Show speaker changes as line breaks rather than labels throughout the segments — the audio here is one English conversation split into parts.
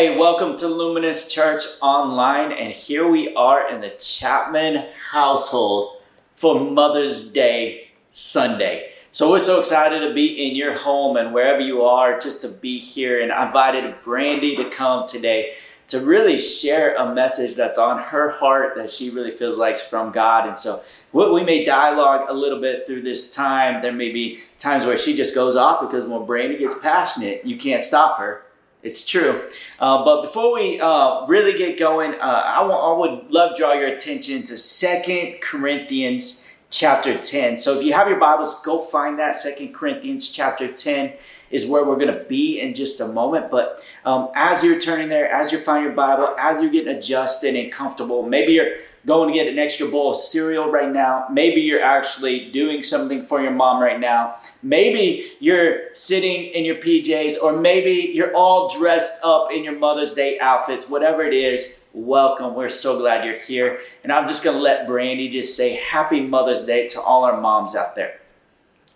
Hey, welcome to Luminous Church Online, and here we are in the Chapman household for Mother's Day Sunday. So we're so excited to be in your home and wherever you are, just to be here. And I invited Brandy to come today to really share a message that's on her heart that she really feels like from God. And so what we may dialogue a little bit through this time. There may be times where she just goes off because when Brandy gets passionate, you can't stop her it's true. Uh, but before we uh, really get going, uh, I, w- I would love draw your attention to Second Corinthians chapter 10. So if you have your Bibles, go find that. Second Corinthians chapter 10 is where we're going to be in just a moment. But um, as you're turning there, as you're finding your Bible, as you're getting adjusted and comfortable, maybe you're going to get an extra bowl of cereal right now. Maybe you're actually doing something for your mom right now. Maybe you're sitting in your PJs, or maybe you're all dressed up in your Mother's Day outfits. Whatever it is, welcome. We're so glad you're here. And I'm just going to let Brandy just say Happy Mother's Day to all our moms out there.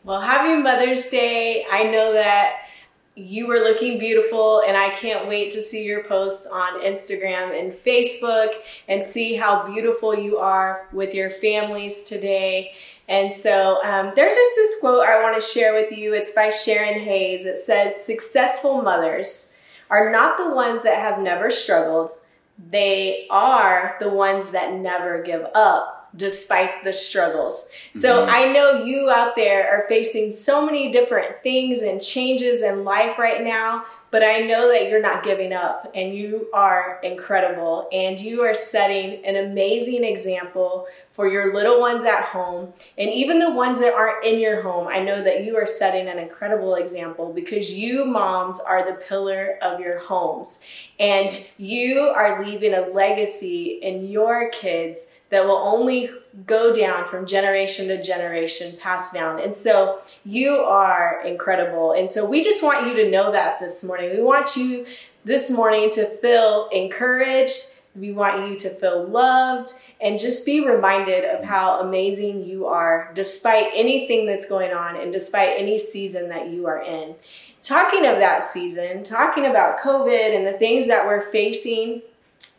Well, happy Mother's Day. I know that you were looking beautiful and I can't wait to see your posts on Instagram and Facebook and see how beautiful you are with your families today. And so um, there's just this quote I want to share with you. It's by Sharon Jaynes. It says, Successful mothers are not the ones that have never struggled, they are the ones that never give up despite the struggles. So mm-hmm. I know you out there are facing so many different things and changes in life right now, but I know that you're not giving up and you are incredible and you are setting an amazing example for your little ones at home and even the ones that aren't in your home. I know that you are setting an incredible example because you moms are the pillar of your homes and you are leaving a legacy in your kids that will only go down from generation to generation, passed down. And so you are incredible. And so we just want you to know that this morning. We want you this morning to feel encouraged. We want you to feel loved and just be reminded of how amazing you are despite anything that's going on and despite any season that you are in. Talking of that season, talking about COVID and the things that we're facing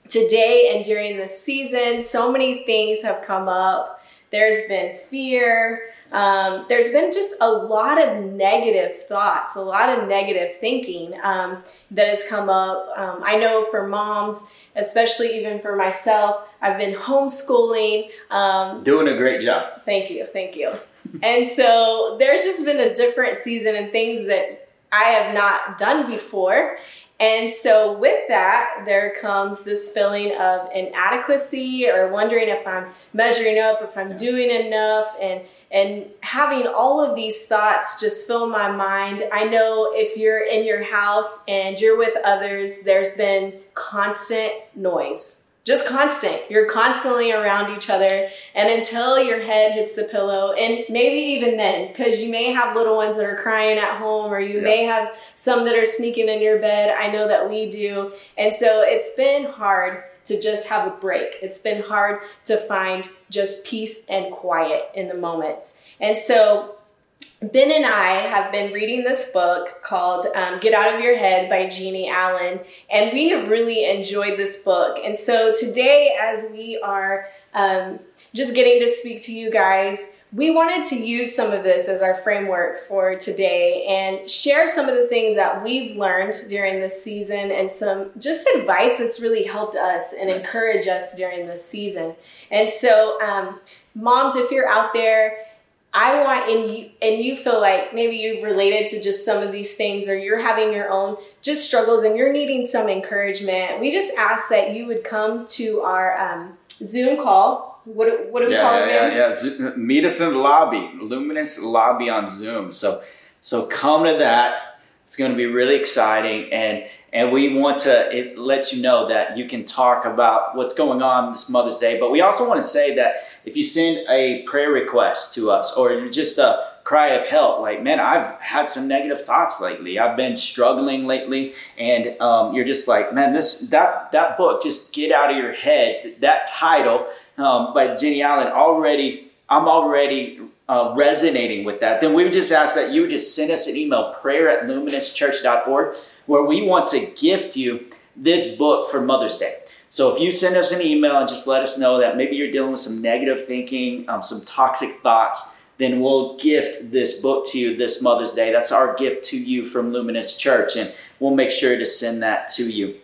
today and during the season, so many things have come up. There's been fear. Um, there's been just a lot of negative thoughts, a lot of negative thinking um, that has come up. Um, I know for moms, especially even for myself, I've been homeschooling.
Um, Doing a great job.
Thank you. Thank you. and so there's just been a different season and things that I have not done before. And so, with that, there comes this feeling of inadequacy or wondering if I'm measuring up, if I'm doing enough, and and having all of these thoughts just fill my mind. I know if you're in your house and you're with others, there's been constant noise just constant. You're constantly around each other. And until your head hits the pillow, and maybe even then, because you may have little ones that are crying at home, or you yeah. may have some that are sneaking in your bed. I know that we do. And so it's been hard to just have a break. It's been hard to find just peace and quiet in the moments. And so Ben and I have been reading this book called um, Get Out of Your Head by Jeannie Allen, and we have really enjoyed this book. And so today, as we are um, just getting to speak to you guys, we wanted to use some of this as our framework for today and share some of the things that we've learned during this season and some just advice that's really helped us and encourage us during this season. And so, um, moms, if you're out there, I want and you and you feel like maybe you've related to just some of these things or you're having your own just struggles and you're needing some encouragement. We just ask that you would come to our um, Zoom call. What, what do we
yeah,
call
yeah, it? Yeah, yeah. Meet us in the lobby, Luminous Lobby on Zoom. So so come to that. It's going to be really exciting, and and we want to it, let you know that you can talk about what's going on this Mother's Day. But we also want to say that if you send a prayer request to us, or just a cry of help, like man, I've had some negative thoughts lately. I've been struggling lately, and um, you're just like, man, this that that book, just get out of your head. That title um, by Jennie Allen already. I'm already uh, resonating with that, then we would just ask that you would just send us an email, prayer at luminouschurch.org, where we want to gift you this book for Mother's Day. So if you send us an email and just let us know that maybe you're dealing with some negative thinking, um, some toxic thoughts, then we'll gift this book to you this Mother's Day. That's our gift to you from Luminous Church, and we'll make sure to send that to you.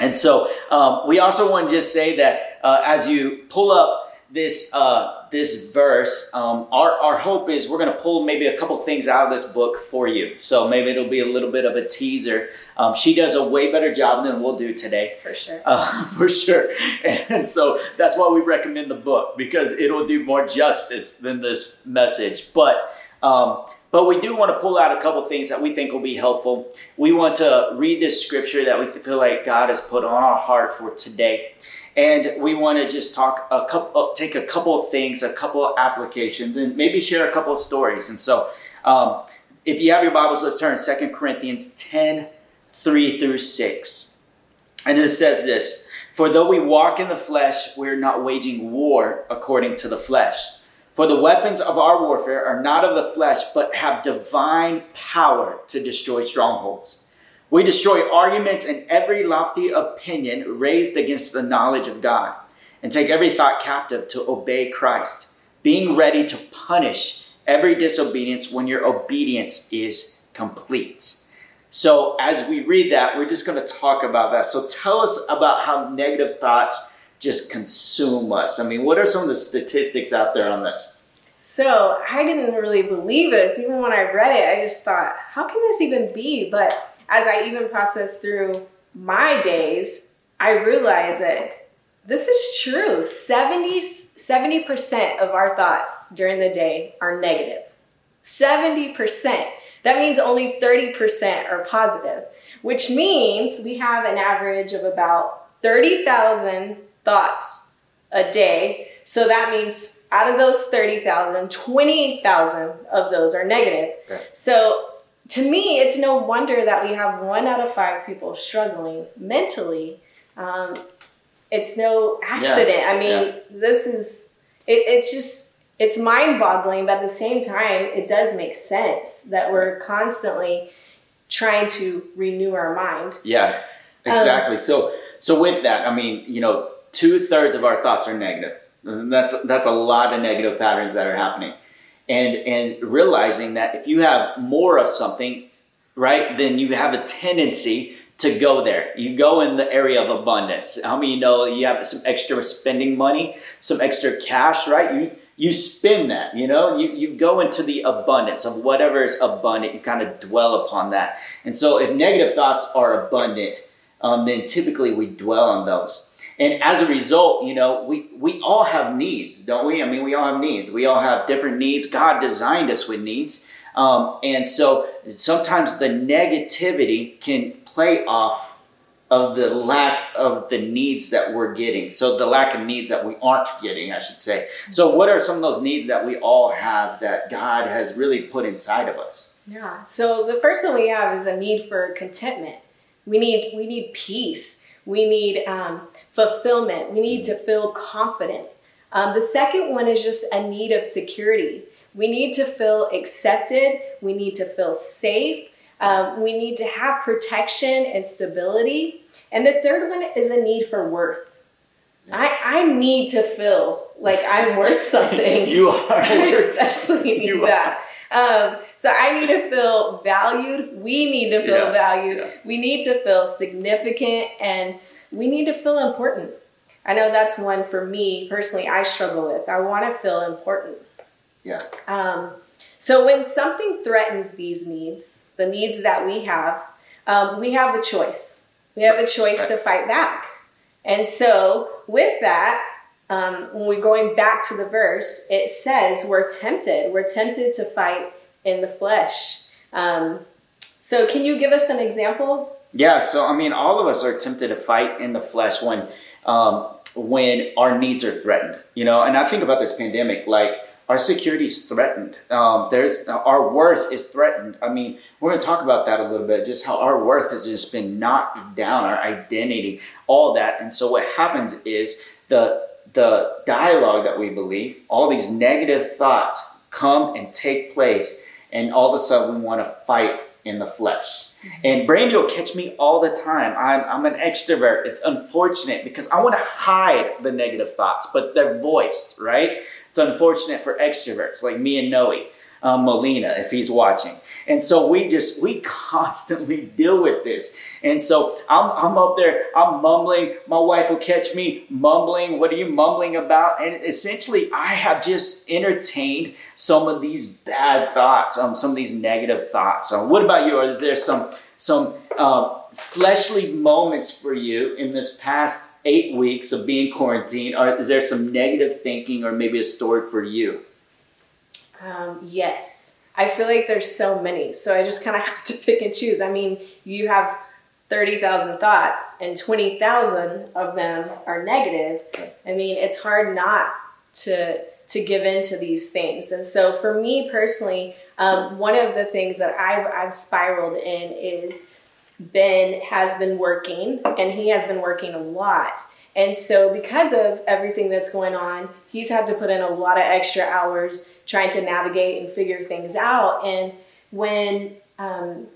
And so um, we also want to just say that uh, as you pull up this uh, this verse, um, our, our hope is we're going to pull maybe a couple things out of this book for you. So maybe it'll be a little bit of a teaser. Um, she does a way better job than we'll do today.
For sure.
Uh, for sure. And so that's why we recommend the book because it'll do more justice than this message. But um, but we do want to pull out a couple things that we think will be helpful. We want to read this scripture that we feel like God has put on our heart for today. And we want to just talk a couple, uh, take a couple of things, a couple of applications, and maybe share a couple of stories. And so, um, if you have your Bibles, let's turn 2 Corinthians 10 3 through 6. And it says this For though we walk in the flesh, we're not waging war according to the flesh. For the weapons of our warfare are not of the flesh, but have divine power to destroy strongholds. We destroy arguments and every lofty opinion raised against the knowledge of God, and take every thought captive to obey Christ, being ready to punish every disobedience when your obedience is complete. So, as we read that, we're just going to talk about that. So, tell us about how negative thoughts just consume us. I mean, what are some of the statistics out there on this?
So, I didn't really believe this. Even when I read it, I just thought, how can this even be? But as I even process through my days, I realize that this is true. 70, 70% of our thoughts during the day are negative. 70%. That means only 30% are positive, which means we have an average of about 30,000 thoughts a day. So that means out of those 30,000, 20,000 of those are negative. Okay. So to me, it's no wonder that we have one out of five people struggling mentally. Um, it's no accident. Yeah. I mean, yeah. this is, it, it's just, it's mind boggling, but at the same time, it does make sense that we're constantly trying to renew our mind.
Yeah, exactly. Um, so, so with that, I mean, you know, two thirds of our thoughts are negative. That's, that's a lot of negative patterns that are happening and and realizing that if you have more of something right then you have a tendency to go there. You go in the area of abundance. How many know you have some extra spending money some extra cash right? You you spend that you know? You, you go into the abundance of whatever is abundant. You kind of dwell upon that. And so if negative thoughts are abundant um, then typically we dwell on those and as a result, you know, we, we all have needs, don't we? I mean, we all have needs. We all have different needs. God designed us with needs. Um, and so sometimes the negativity can play off of the lack of the needs that we're getting. So the lack of needs that we aren't getting, I should say. So what are some of those needs that we all have that God has really put inside of us?
Yeah. So the first one we have is a need for contentment. We need we need peace. We need um, fulfillment. We need to feel confident. Um, the second one is just a need of security. We need to feel accepted. We need to feel safe. Um, we need to have protection and stability. And the third one is a need for worth. I, I need to feel like I'm worth something.
you are.
I especially need you that. Um, so I need to feel valued. We need to feel yeah. valued. Yeah. We need to feel significant and we need to feel important. I know that's one for me personally I struggle with. I want to feel important.
Yeah.
Um, so when something threatens these needs, the needs that we have, um, we have a choice. We have a choice right. to fight back. And so with that, um, when we're going back to the verse, it says we're tempted. We're tempted to fight in the flesh. Um, So, can you give us an example?
Yeah, so I mean, all of us are tempted to fight in the flesh when um, when our needs are threatened, you know. And I think about this pandemic, like our security is threatened. Um, there's our worth is threatened. I mean, we're going to talk about that a little bit, just how our worth has just been knocked down, our identity, all that. And so what happens is the the dialogue that we believe, all these negative thoughts come and take place, and all of a sudden we want to fight in the flesh. And Brandy will catch me all the time. I'm, I'm an extrovert. It's unfortunate because I want to hide the negative thoughts, but they're voiced, right? It's unfortunate for extroverts like me and Noe, um, Molina, if he's watching. And so we just, we constantly deal with this. And so I'm, I'm up there, I'm mumbling. My wife will catch me mumbling. What are you mumbling about? And essentially, I have just entertained some of these bad thoughts, um, some of these negative thoughts. Um, what about you? Is there some, some uh, fleshly moments for you in this past eight weeks of being quarantined? Or is there some negative thinking or maybe a story for you?
Um, yes. I feel like there's so many. So I just kind of have to pick and choose. I mean, you have 30,000 thoughts and 20,000 of them are negative. I mean, it's hard not to to give in to these things. And so for me personally, um, one of the things that I've, I've spiraled in is Ben has been working and he has been working a lot. And so, because of everything that's going on, he's had to put in a lot of extra hours trying to navigate and figure things out. And when um,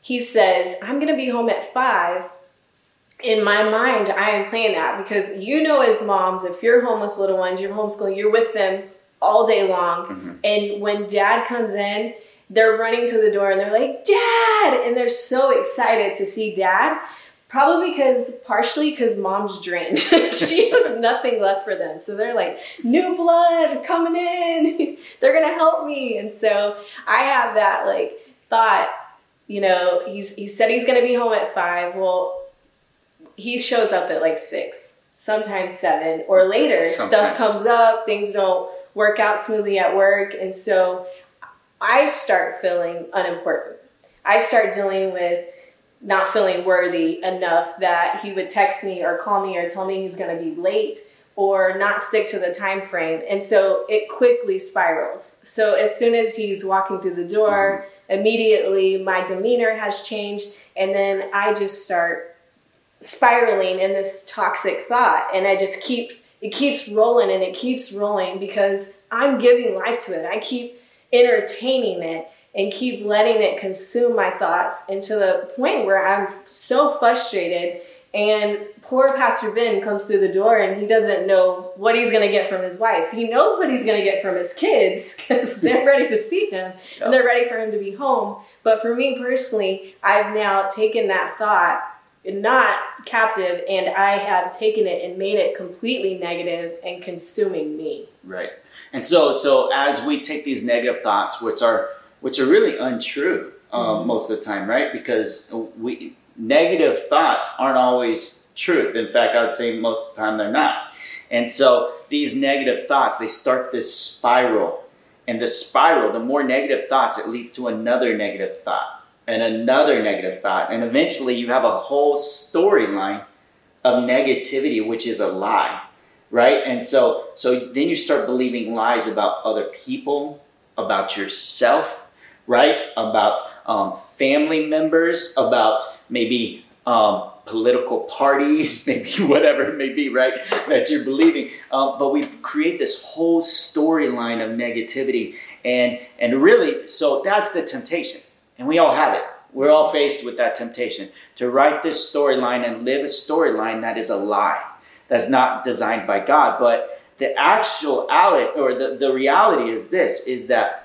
he says, I'm going to be home at five, in my mind, I am playing that because you know, as moms, if you're home with little ones, you're homeschooling, you're with them all day long. Mm-hmm. And when dad comes in, they're running to the door and they're like, Dad! And they're so excited to see dad. Probably because, partially because mom's drained. she has nothing left for them. So they're like, new blood coming in. they're going to help me. And so I have that like thought, you know, he's, he said he's going to be home at five. Well, he shows up at like six, sometimes seven or later. Sometimes. Stuff comes up, things don't work out smoothly at work. And so I start feeling unimportant. I start dealing with not feeling worthy enough that he would text me or call me or tell me he's going to be late or not stick to the time frame. And so it quickly spirals. So as soon as he's walking through the door mm-hmm. immediately my demeanor has changed and then i just start spiraling in this toxic thought. And i just keeps it keeps rolling and it keeps rolling because i'm giving life to it. I keep entertaining it and keep letting it consume my thoughts and to the point where I'm so frustrated and poor Pastor Ben comes through the door and he doesn't know what he's going to get from his wife. He knows what he's going to get from his kids because they're ready to see him and they're ready for him to be home. But for me personally, I've now taken that thought not captive and I have taken it and made it completely negative and consuming me.
Right. And so so as we take these negative thoughts which are which are really untrue um, mm-hmm. most of the time, right? Because we negative thoughts aren't always truth. In fact, I would say most of the time they're not. And so these negative thoughts, they start this spiral. And the spiral, the more negative thoughts, it leads to another negative thought and another negative thought. And eventually you have a whole storyline of negativity, which is a lie. Right? And so so then you start believing lies about other people, about yourself, right? About um, family members, about maybe um, political parties, maybe whatever it may be, right? That you're believing. Um, but we create this whole storyline of negativity. And, and really, so that's the temptation. And we all have it. We're all faced with that temptation to write this storyline and live a storyline that is a lie, that's not designed by God. But the actual or the, the reality is this is that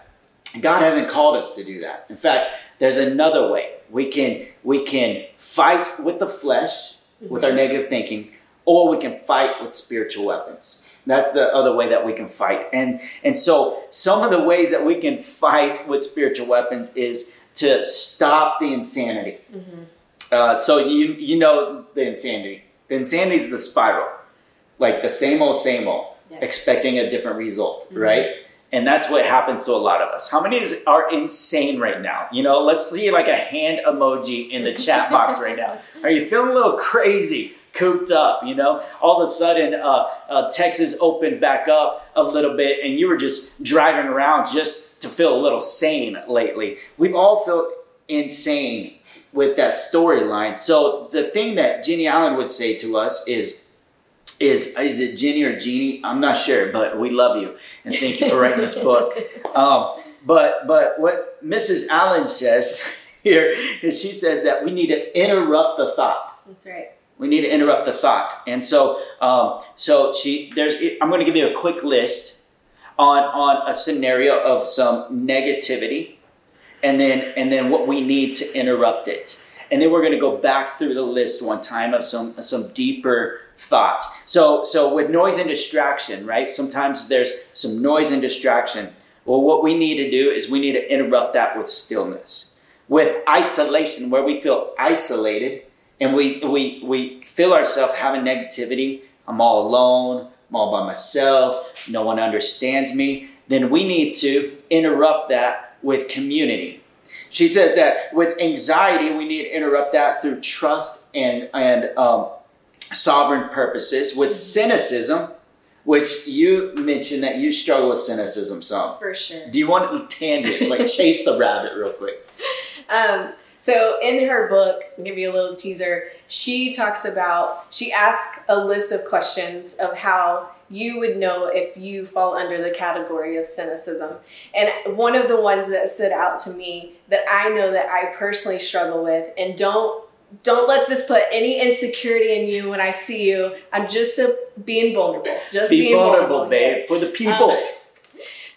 God hasn't called us to do that. In fact, there's another way. We can we can fight with the flesh with our negative thinking or we can fight with spiritual weapons. That's the other way that we can fight. And and so some of the ways that we can fight with spiritual weapons is to stop the insanity. Mm-hmm. Uh, so you you know the insanity. The insanity is the spiral, like the same old same old, yes. expecting a different result, mm-hmm. right? And that's what happens to a lot of us. How many is, are insane right now? You know, let's see like a hand emoji in the chat box right now. Are you feeling a little crazy? cooped up, you know. All of a sudden, uh, uh, Texas opened back up a little bit, and you were just driving around just to feel a little sane lately. We've all felt insane with that storyline. So the thing that Jennie Allen would say to us is, is is it Jenny or Jeannie? I'm not sure, but we love you and thank you for writing this book. Um, but but what Mrs. Allen says here is she says that we need to interrupt the thought.
That's right.
We need to interrupt the thought. And so, um, so she, there's, I'm going to give you a quick list on, on a scenario of some negativity and then, and then what we need to interrupt it. And then we're going to go back through the list one time of some, some deeper thoughts. So, so with noise and distraction, right? Sometimes there's some noise and distraction. Well, what we need to do is we need to interrupt that with stillness. With isolation, where we feel isolated, and we we we feel ourselves having negativity i'm all alone i'm all by myself no one understands me then we need to interrupt that with community she says that with anxiety we need to interrupt that through trust and and um, sovereign purposes with cynicism which you mentioned that you struggle with cynicism some
For sure.
do you want to tangent like chase the rabbit real quick
Um, so in her book, I'll give you a little teaser, she talks about she asks a list of questions of how you would know if you fall under the category of cynicism. And one of the ones that stood out to me that I know that I personally struggle with and don't don't let this put any insecurity in you when I see you. I'm just a, being vulnerable. Just
be
being
vulnerable
here.
babe for the people
Um,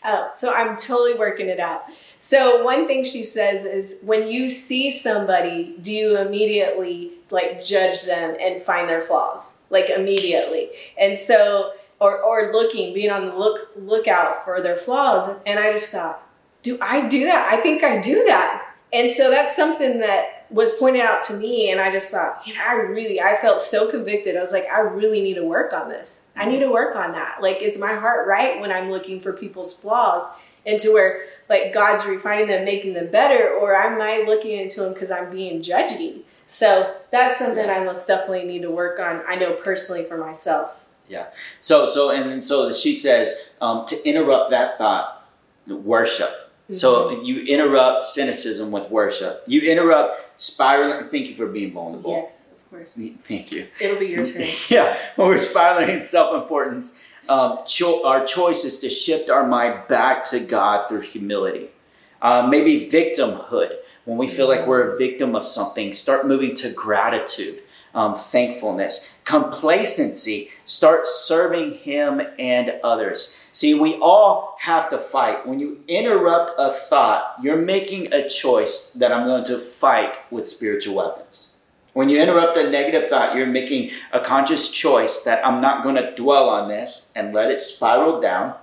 Oh, so I'm totally working it out. So one thing she says is when you see somebody, do you immediately like judge them and find their flaws? Like immediately. And so or or looking, being on the look lookout for their flaws. And I just thought, do I do that? I think I do that. And so that's something that was pointed out to me and I just thought, you know, I really I felt so convicted. I was like, I really need to work on this. I need to work on that. Like is my heart right when I'm looking for people's flaws into where like God's refining them, making them better, or am I looking into them because I'm being judgy? So that's something I most definitely need to work on. I know personally for myself. Yeah.
So, so, and so she says um, to interrupt that thought, worship. So you interrupt cynicism with worship. You interrupt spiraling. Thank you for being vulnerable.
Yes, of course.
Thank you.
It'll be your turn.
Yeah, when we're spiraling in self-importance, um, cho- our choice is to shift our mind back to God through humility. Uh, maybe victimhood. When we feel like we're a victim of something, start moving to gratitude, um, thankfulness, complacency. Start serving Him and others. See, we all have to fight. When you interrupt a thought, you're making a choice that I'm going to fight with spiritual weapons. When you interrupt a negative thought, you're making a conscious choice that I'm not going to dwell on this and let it spiral down.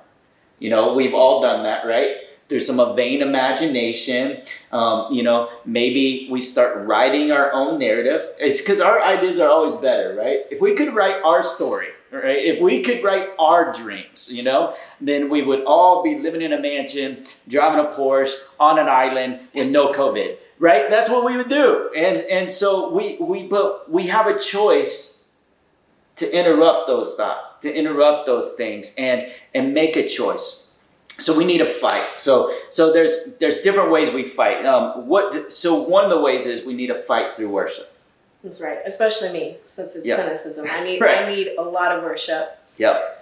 You know, we've all done that, right? Through some vain imagination. Um, you know, maybe we start writing our own narrative. It's because our ideas are always better, right? If we could write our story, right? If we could write our dreams, you know, then we would all be living in a mansion, driving a Porsche on an island with no COVID, right? That's what we would do. And and so we we but we have a choice to interrupt those thoughts, to interrupt those things and and make a choice. So we need to fight. So so there's there's different ways we fight. Um, what so one of the ways is we need to fight through worship.
That's right. Especially me, since it's
Yeah.
cynicism. I need
Right.
I need a lot of worship,
Yep.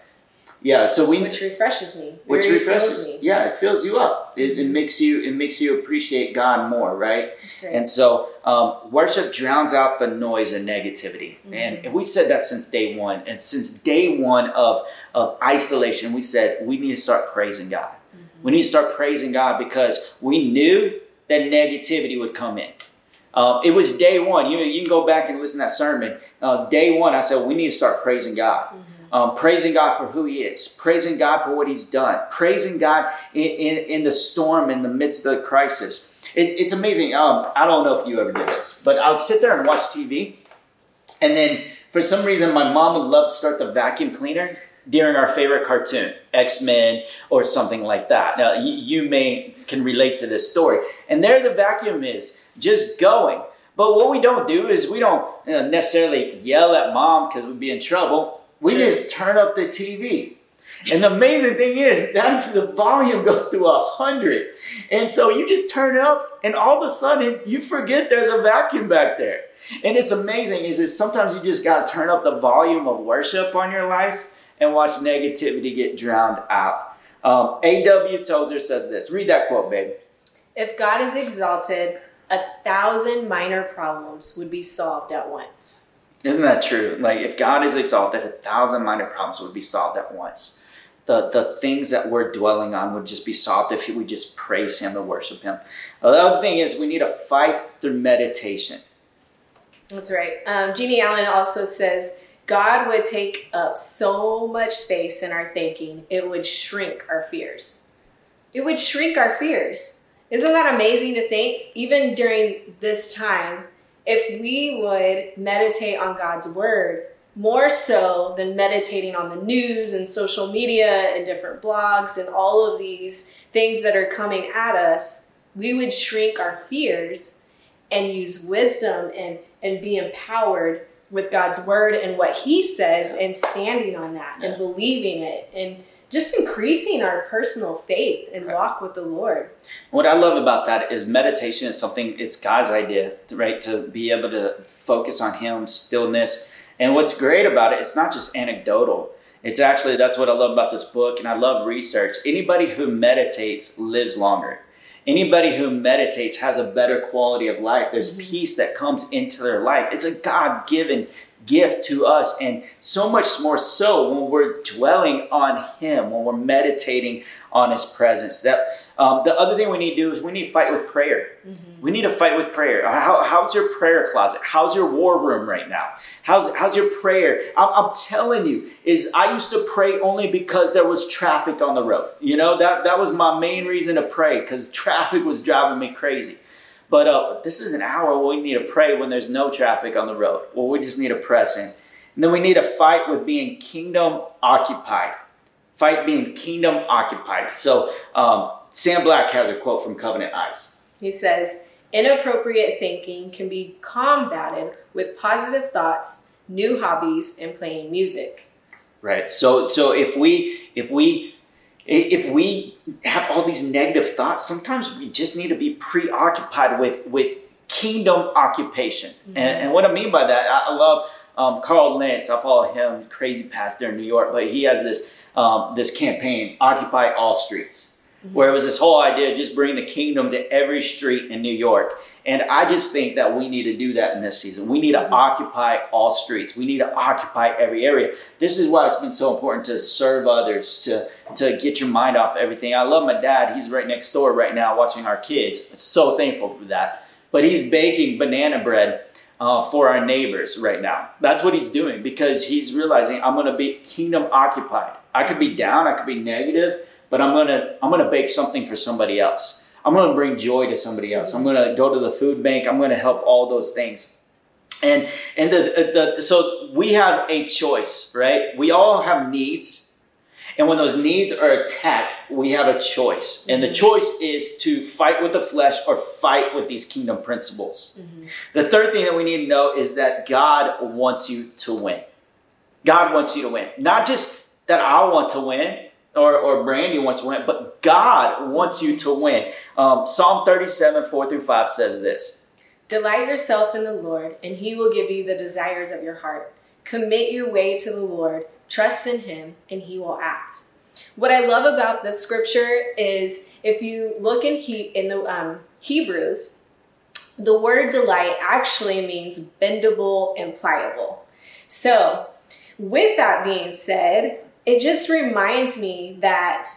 Yeah. So we
which refreshes me.
which
Very
refreshes
me.
yeah it fills you up it, it makes you it makes you appreciate god more right
right.
and so um, worship drowns out the noise and negativity and we said that since day one and since day one of of isolation we said we need to start praising god we need to start praising god because we knew that negativity would come in um, it was day one. You you can go back and listen to that sermon. Uh, day one, I said we need to start praising God, um, praising God for who He is, praising God for what He's done, praising God in, in, in the storm, in the midst of the crisis. It, it's amazing. Um, I don't know if you ever did this, but I would sit there and watch TV, and then for some reason my mom would love to start the vacuum cleaner, during our favorite cartoon, X Men or something like that. Now, you, you may can relate to this story, and there the vacuum is just going. But what we don't do is we don't necessarily yell at mom because we'd be in trouble. We
Sure.
just turn up the TV. And the amazing thing is that the volume goes to a hundred. And so you just turn it up and all of a sudden you forget there's a vacuum back there. And it's amazing is that sometimes you just gotta turn up the volume of worship on your life and watch negativity get drowned out. Um, A.W. Tozer says this. Read that quote, babe.
If God is exalted, a thousand minor problems would be solved at once.
Isn't that true? Like if God is exalted, a thousand minor problems would be solved at once. The the things that we're dwelling on would just be solved if we just praise Him and worship Him. The other thing is we need to fight through meditation.
That's right. Um, Jeannie Allen also says God would take up so much space in our thinking, it would shrink our fears. It would shrink our fears. Isn't that amazing to think? Even during this time, if we would meditate on God's word more so than meditating on the news and social media and different blogs and all of these things that are coming at us, we would shrink our fears and use wisdom and and be empowered with God's word and what he says and standing on that and believing it and just increasing our personal faith and
Right.
walk with the Lord.
What I love about that is meditation is something, it's God's idea, right? To be able to focus on Him, stillness. And what's great about it, it's not just anecdotal. It's actually, that's what I love about this book, and I love research. Anybody who meditates lives longer. Anybody who meditates has a better quality of life. There's
Mhm.
peace that comes into their life. It's a God given gift to us, and so much more so when we're dwelling on Him, when we're meditating on His presence. That um, the other thing we need to do is we need to fight with prayer. We need to fight with prayer. How, how's your prayer closet? How's your war room right now? How's how's your prayer? I'm, I'm telling you, is I used to pray only because there was traffic on the road. You know that that was my main reason to pray because traffic was driving me crazy. But uh, this is an hour where we need to pray when there's no traffic on the road. Well, we just need to press in. And then we need to fight with being kingdom occupied. Fight being kingdom occupied. So um, Sam Black has a quote from Covenant Eyes.
He says, inappropriate thinking can be combated with positive thoughts, new hobbies, and playing music.
Right. So so if we if we if we have all these negative thoughts, sometimes we just need to be preoccupied with with kingdom occupation. And, and what I mean by that, I, I love um, Carl Lentz. I follow him, crazy pastor in New York, but he has this um, this campaign, Occupy All Streets. Where it was this whole idea of just bring the kingdom to every street in New York. And I just think that we need to do that in this season. We need to
Mhm.
occupy all streets. We need to occupy every area. This is why it's been so important to serve others, to, to get your mind off everything. I love my dad. He's right next door right now watching our kids. I'm so thankful for that. But he's baking banana bread uh, for our neighbors right now. That's what he's doing because he's realizing I'm going to be kingdom occupied. I could be down, I could be negative, but I'm to I'm to bake something for somebody else. I'm to bring joy to somebody else. I'm to go to the food bank. I'm to help all those things. And and the, the so we have a choice, right? We all have needs. And when those needs are attacked, we have a choice. And the choice is to fight with the flesh or fight with these kingdom principles. Mm-hmm. The third thing that we need to know is that God wants you to win. God wants you to win. Not just that I want to win or, or Brandy wants to win, but God wants you to win. Um, Psalm 37, 4 through 5 says this.
Delight yourself in the Lord, and he will give you the desires of your heart. Commit your way to the Lord, trust in him, and he will act. What I love about this scripture is if you look in he in the um, Hebrews, the word delight actually means bendable and pliable. So, with that being said, it just reminds me that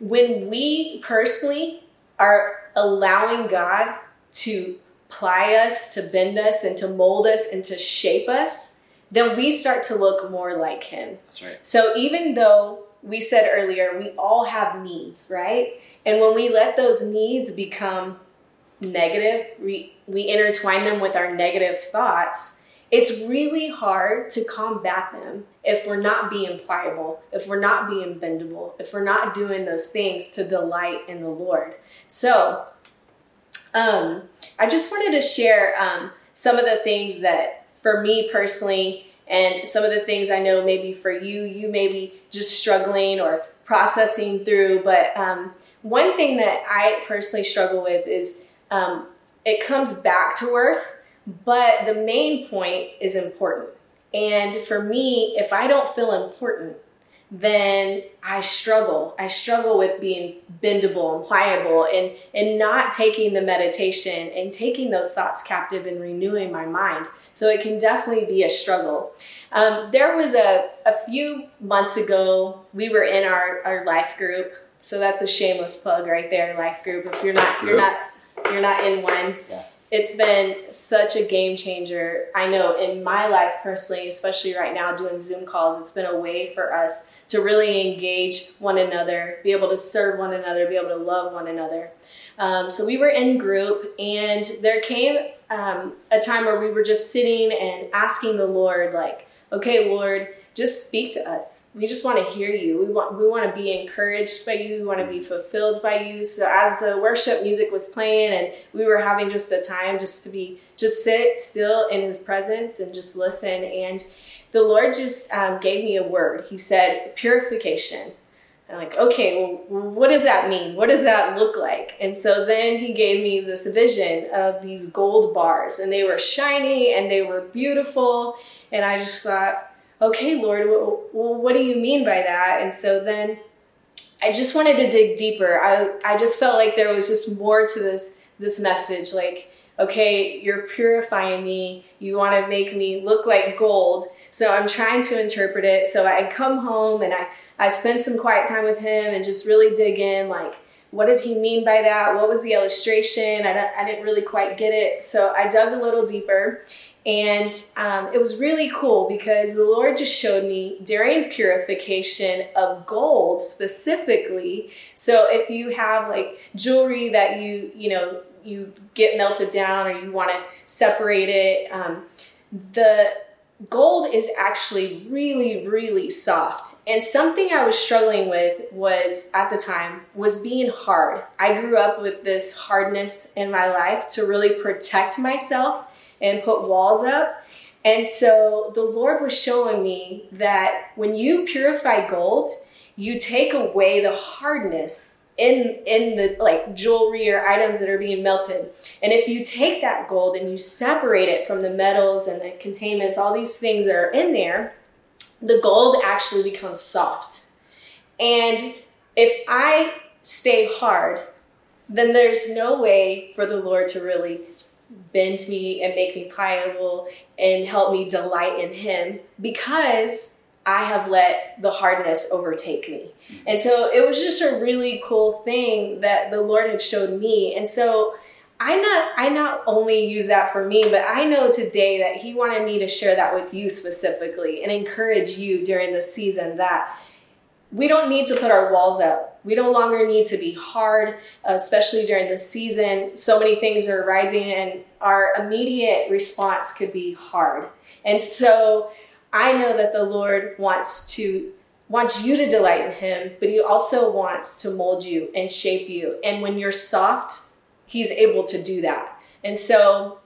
when we personally are allowing God to ply us, to bend us, and to mold us and to shape us, then we start to look more like Him.
That's right.
So even though we said earlier, we all have needs, right? And when we let those needs become negative, we, we intertwine them with our negative thoughts, it's really hard to combat them if we're not being pliable, if we're not being bendable, if we're not doing those things to delight in the Lord. So, um, I just wanted to share um, some of the things that, for me personally, and some of the things I know maybe for you, you may be just struggling or processing through. But um, one thing that I personally struggle with is um, it comes back to worth, but the main point is important. And for me, if I don't feel important, then I struggle. I struggle with being bendable and pliable and, and not taking the meditation and taking those thoughts captive and renewing my mind. So it can definitely be a struggle. Um, there was a, a few months ago, we were in our, our life group. So that's a shameless plug right there, life group. If you're not, you're not, you're not in one. Yeah it's been such a game changer. I know in my life personally, especially right now doing Zoom calls, it's been a way for us to really engage one another, be able to serve one another, be able to love one another. Um, so we were in group, and there came um, a time where we were just sitting and asking the Lord, like, okay, Lord, just speak to us. We just want to hear you. We want we want to be encouraged by you. We want to be fulfilled by you. So as the worship music was playing and we were having just a time just to be just sit still in His presence and just listen. And the Lord just um, gave me a word. He said purification. I'm like, okay, well, what does that mean? What does that look like? And so then he gave me this vision of these gold bars, and they were shiny and they were beautiful. And I just thought, okay, Lord, well, what do you mean by that? And so then I just wanted to dig deeper. I, I just felt like there was just more to this, this message. Like, okay, you're purifying me. You want to make me look like gold. So I'm trying to interpret it. So I come home and I, I spend some quiet time with him and just really dig in like, what does he mean by that? What was the illustration? I, I didn't really quite get it. So I dug a little deeper and um, it was really cool because the Lord just showed me during purification of gold specifically. So if you have like jewelry that you, you know, you get melted down or you want to separate it, um, the gold is actually really, really soft. And something I was struggling with was at the time was being hard. I grew up with this hardness in my life to really protect myself and put walls up. And so the Lord was showing me that when you purify gold, you take away the hardness in in the like jewelry or items that are being melted. And if you take that gold and you separate it from the metals and the containments, all these things that are in there, the gold actually becomes soft. And if I stay hard, then there's no way for the Lord to really bend me and make me pliable and help me delight in Him because I have let the hardness overtake me. And so it was just a really cool thing that the Lord had showed me. And so I not I not only use that for me, but I know today that He wanted me to share that with you specifically and encourage you during the season that we don't need to put our walls up. We no longer need to be hard, especially during the season. So many things are rising, and our immediate response could be hard. And so I know that the Lord wants to wants you to delight in him, but he also wants to mold you and shape you. And when you're soft, he's able to do that. And so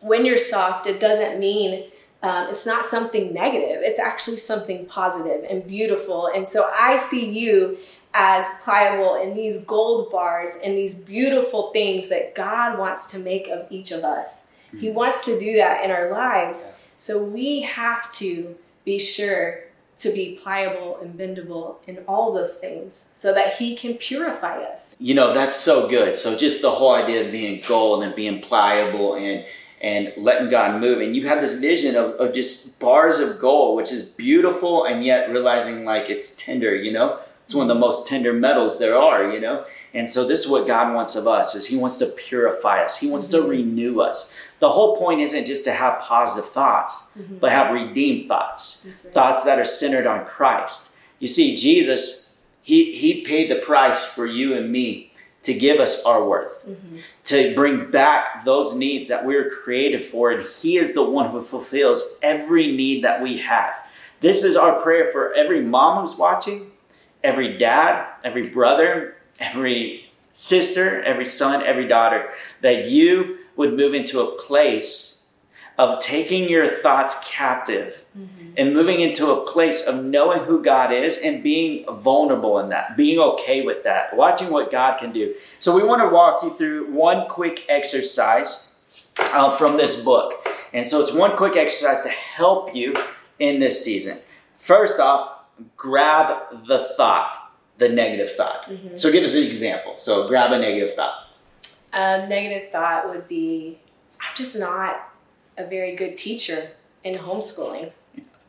when you're soft, it doesn't mean um, it's not something negative. It's actually something positive and beautiful. And so I see you as pliable in these gold bars and these beautiful things that God wants to make of each of us. Mm-hmm. He wants to do that in our lives. So we have to be sure to be pliable and bendable in all those things so that he can purify us.
You know, that's so good. So just the whole idea of being gold and being pliable and and letting God move. And you have this vision of, of just bars of gold, which is beautiful and yet realizing like it's tender, you know? It's one of the most tender metals there are, you know? And so this is what God wants of us is he wants to purify us. He wants mm-hmm. to renew us. The whole point isn't just to have positive thoughts, mm-hmm. but have redeemed thoughts. Right. Thoughts that are centered on Christ. You see, Jesus, he, he paid the price for you and me to give us our worth, mm-hmm. to bring back those needs that we were created for. And He is the one who fulfills every need that we have. This is our prayer for every mom who's watching, every dad, every brother, every sister, every son, every daughter, that you would move into a place of taking your thoughts captive mm-hmm. and moving into a place of knowing who God is and being vulnerable in that, being okay with that, watching what God can do. So, we want to walk you through one quick exercise uh, from this book. And so, it's one quick exercise to help you in this season. First off, grab the thought, the negative thought. Mm-hmm. So, give us an example. So, grab a negative thought.
A negative thought would be I'm just not a very good teacher in homeschooling.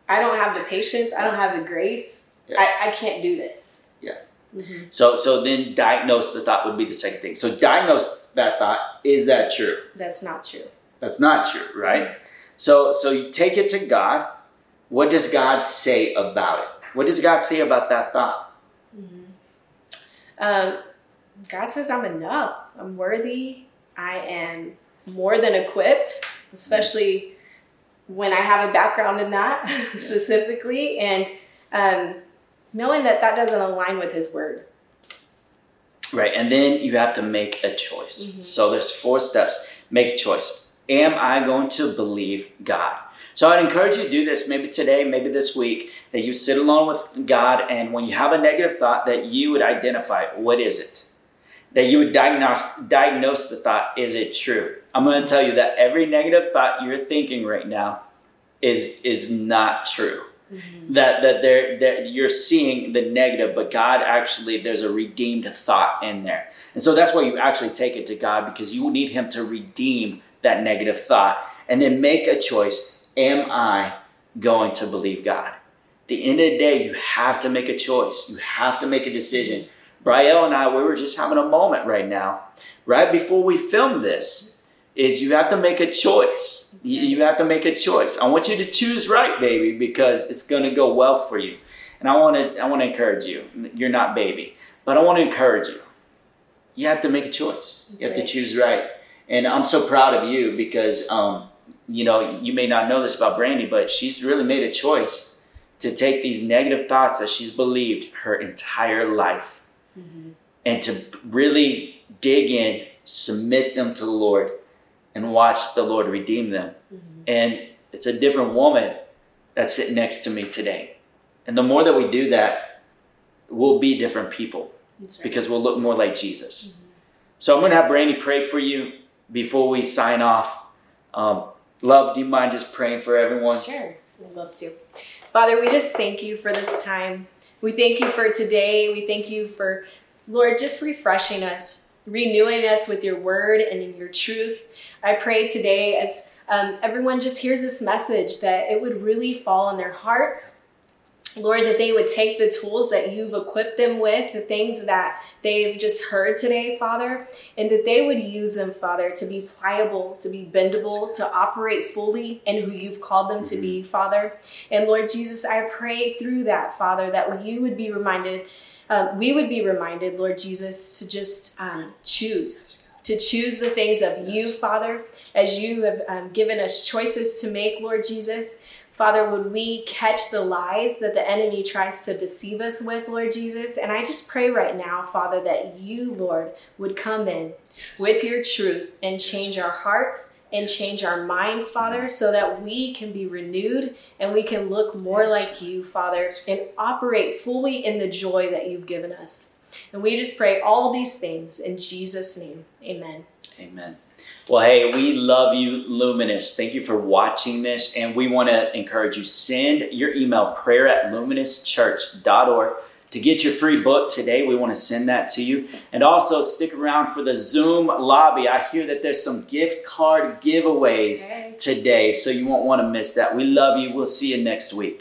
I don't have the patience. I don't have the grace. Yeah. I, I can't do this.
Yeah. Mm-hmm. So so then diagnose the thought would be the second thing. So diagnose that thought. Is that true?
That's not true.
That's not true, right? Mm-hmm. So so you take it to God. What does God say about it? What does God say about that thought?
Mm-hmm. Um, God says I'm enough. I'm worthy. I am more than equipped especially when I have a background in that specifically, and um, knowing that that doesn't align with His Word.
Right, and then you have to make a choice. Mm-hmm. So there's four steps. Make a choice. Am I going to believe God? So I'd encourage you to do this maybe today, maybe this week, that you sit alone with God, and when you have a negative thought, that you would identify what is it that you would diagnose diagnose the thought is it true i'm going to tell you that every negative thought you're thinking right now is is not true. Mm-hmm. that that there that you're seeing the negative but god actually there's a redeemed thought in there. And so that's why you actually take it to god because you need him to redeem that negative thought and then make a choice. Am i going to believe god? At the end of the day you have to make a choice. You have to make a decision. Brielle and I, we were just having a moment right now, right before we filmed this, is you have to make a choice. You, you have to make a choice. I want you to choose right, baby, because it's going to go well for you. And I want to, I want to encourage you. You're not baby, but I want to encourage you. You have to make a choice. That's you have right. to choose right. And I'm so proud of you because, um, you know, you may not know this about Brandy, but she's really made a choice to take these negative thoughts that she's believed her entire life mm-hmm. and to really dig in, submit them to the Lord, and watch the Lord redeem them. Mm-hmm. And it's a different woman that's sitting next to me today. And the more that we do that, we'll be different people right. because we'll look more like Jesus. Mm-hmm. So I'm going to have Brandy pray for you before we sign off. Um, love, do you mind just praying for everyone?
Sure, I'd love to. Father, we just thank you for this time. We thank you for today. We thank you for, Lord, just refreshing us, renewing us with your word and in your truth. I pray today as um, everyone just hears this message that it would really fall on their hearts Lord, that they would take the tools that you've equipped them with, the things that they've just heard today, Father, and that they would use them, Father, to be pliable, to be bendable, to operate fully in who you've called them to be, mm-hmm. Father. And Lord Jesus, I pray through that, Father, that you would be reminded, uh, we would be reminded, Lord Jesus, to just um, choose to choose the things of you, Father, as you have um, given us choices to make, Lord Jesus. Father, would we catch the lies that the enemy tries to deceive us with, Lord Jesus? And I just pray right now, Father, that you, Lord, would come in with your truth and change our hearts and change our minds, Father, so that we can be renewed and we can look more like you, Father, and operate fully in the joy that you've given us. And we just pray all these things in Jesus' name. Amen.
Amen. Well, hey, we love you, Luminous. Thank you for watching this. And we want to encourage you send your email prayer at luminouschurch.org to get your free book today. We want to send that to you. And also stick around for the Zoom lobby. I hear that there's some gift card giveaways today, so you won't want to miss that. We love you. We'll see you next week.